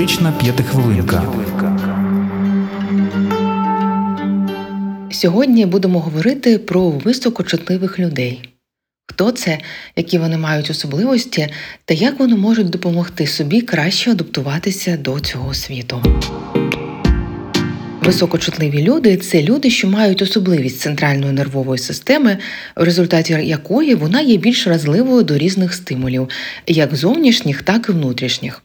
Психотерапевтична п'ятихвилинка. Сьогодні будемо говорити про високочутливих людей. Хто це, які вони мають особливості, та як вони можуть допомогти собі краще адаптуватися до цього світу. Високочутливі люди це люди, що мають особливість центральної нервової системи, в результаті якої вона є більш вразливою до різних стимулів, як зовнішніх, так і внутрішніх.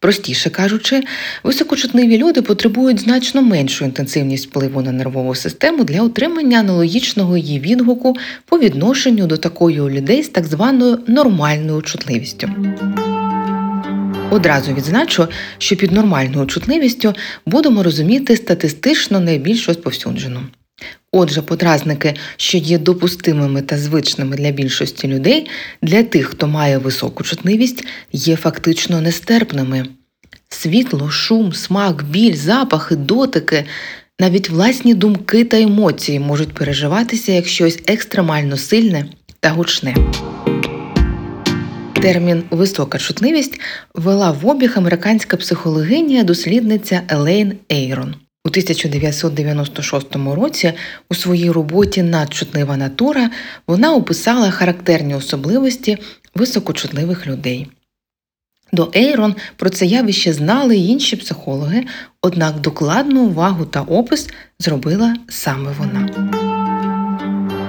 Простіше кажучи, високочутливі люди потребують значно меншу інтенсивність впливу на нервову систему для отримання аналогічного її відгуку по відношенню до такої у людей з так званою нормальною чутливістю. Одразу відзначу, що під нормальною чутливістю будемо розуміти статистично найбільш розповсюджену. Отже, подразники, що є допустимими та звичними для більшості людей, для тих, хто має високу чутливість, є фактично нестерпними. Світло, шум, смак, біль, запахи, дотики, навіть власні думки та емоції можуть переживатися як щось екстремально сильне та гучне. Термін висока чутливість ввела в обіг американська психологиня дослідниця Елейн Ейрон. У 1996 році у своїй роботі Надчутлива натура вона описала характерні особливості високочутливих людей. До Ейрон про це явище знали й інші психологи, однак докладну увагу та опис зробила саме вона.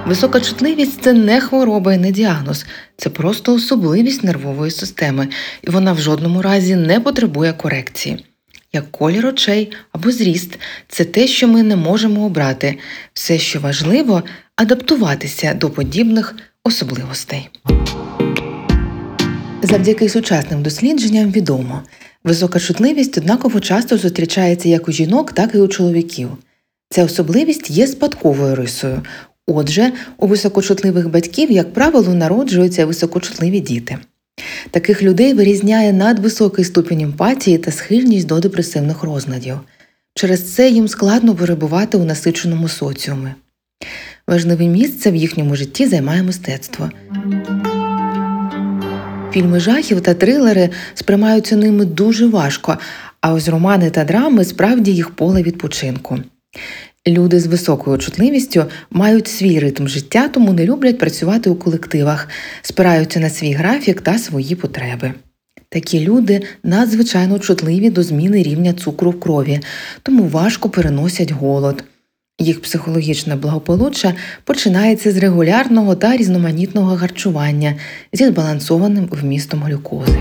Висока чутливість це не хвороба і не діагноз, це просто особливість нервової системи, і вона в жодному разі не потребує корекції. Як колір очей або зріст це те, що ми не можемо обрати, все, що важливо, адаптуватися до подібних особливостей. Завдяки сучасним дослідженням відомо, висока чутливість однаково часто зустрічається як у жінок, так і у чоловіків. Ця особливість є спадковою рисою. Отже, у високочутливих батьків, як правило, народжуються високочутливі діти. Таких людей вирізняє надвисокий ступінь емпатії та схильність до депресивних розладів. Через це їм складно перебувати у насиченому соціумі. Важливе місце в їхньому житті займає мистецтво. Фільми жахів та трилери сприймаються ними дуже важко, а ось романи та драми справді їх поле відпочинку. Люди з високою чутливістю мають свій ритм життя, тому не люблять працювати у колективах, спираються на свій графік та свої потреби. Такі люди надзвичайно чутливі до зміни рівня цукру в крові, тому важко переносять голод. Їх психологічне благополуччя починається з регулярного та різноманітного харчування зі збалансованим вмістом глюкози.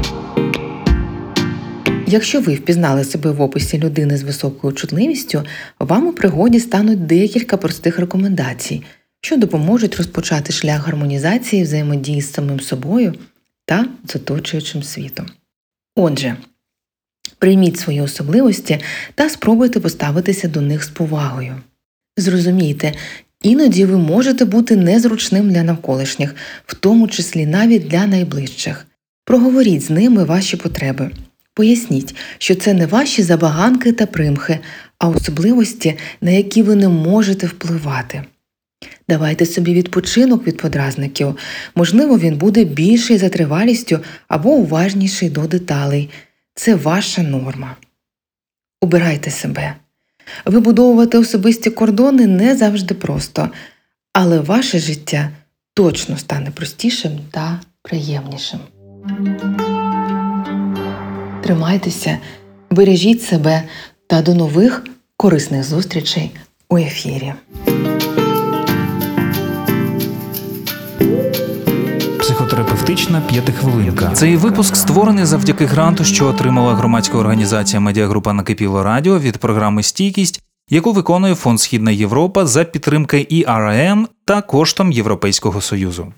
Якщо ви впізнали себе в описі людини з високою чутливістю, вам у пригоді стануть декілька простих рекомендацій, що допоможуть розпочати шлях гармонізації взаємодії з самим собою та з оточуючим світом. Отже, прийміть свої особливості та спробуйте поставитися до них з повагою. Зрозумійте, іноді ви можете бути незручним для навколишніх, в тому числі навіть для найближчих. Проговоріть з ними ваші потреби. Поясніть, що це не ваші забаганки та примхи, а особливості, на які ви не можете впливати. Давайте собі відпочинок від подразників, можливо, він буде більший за тривалістю або уважніший до деталей. Це ваша норма. Убирайте себе. Вибудовувати особисті кордони не завжди просто, але ваше життя точно стане простішим та приємнішим. Тримайтеся, бережіть себе та до нових корисних зустрічей у ефірі. Психотерапевтична п'ятихвилинка. Цей випуск створений завдяки гранту, що отримала громадська організація Медіагрупа Накипіло Радіо від програми Стійкість, яку виконує Фонд Східна Європа за підтримки ІРМ та коштом Європейського Союзу.